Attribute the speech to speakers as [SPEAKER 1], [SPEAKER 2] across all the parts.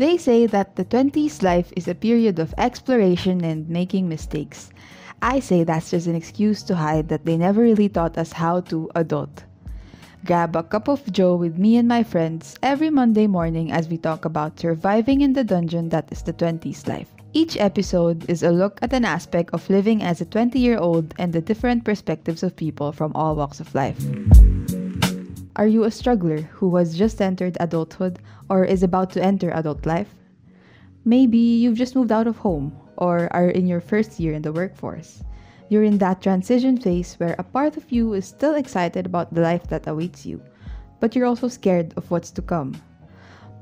[SPEAKER 1] They say that the 20s life is a period of exploration and making mistakes. I say that's just an excuse to hide that they never really taught us how to adult. Grab a cup of joe with me and my friends every Monday morning as we talk about surviving in the dungeon that is the 20s life. Each episode is a look at an aspect of living as a 20 year old and the different perspectives of people from all walks of life. Are you a struggler who has just entered adulthood or is about to enter adult life? Maybe you've just moved out of home or are in your first year in the workforce. You're in that transition phase where a part of you is still excited about the life that awaits you, but you're also scared of what's to come.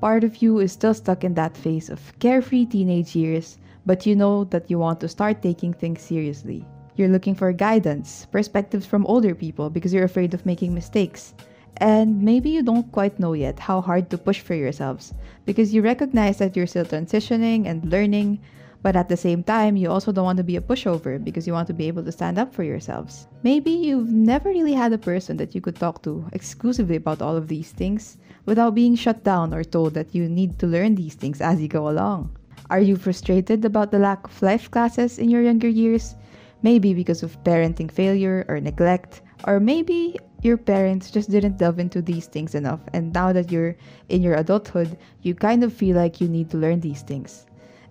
[SPEAKER 1] Part of you is still stuck in that phase of carefree teenage years, but you know that you want to start taking things seriously. You're looking for guidance, perspectives from older people because you're afraid of making mistakes, and maybe you don't quite know yet how hard to push for yourselves because you recognize that you're still transitioning and learning, but at the same time, you also don't want to be a pushover because you want to be able to stand up for yourselves. Maybe you've never really had a person that you could talk to exclusively about all of these things without being shut down or told that you need to learn these things as you go along. Are you frustrated about the lack of life classes in your younger years? Maybe because of parenting failure or neglect, or maybe your parents just didn't delve into these things enough, and now that you're in your adulthood, you kind of feel like you need to learn these things.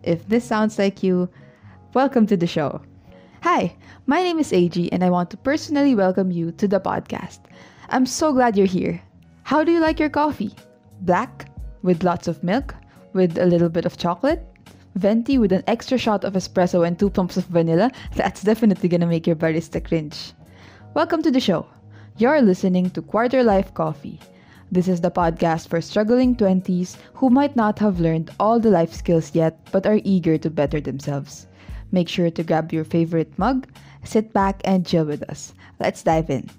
[SPEAKER 1] If this sounds like you, welcome to the show. Hi, my name is AG, and I want to personally welcome you to the podcast. I'm so glad you're here. How do you like your coffee? Black? With lots of milk? With a little bit of chocolate? Venti with an extra shot of espresso and two pumps of vanilla? That's definitely gonna make your barista cringe. Welcome to the show. You're listening to Quarter Life Coffee. This is the podcast for struggling 20s who might not have learned all the life skills yet but are eager to better themselves. Make sure to grab your favorite mug, sit back, and chill with us. Let's dive in.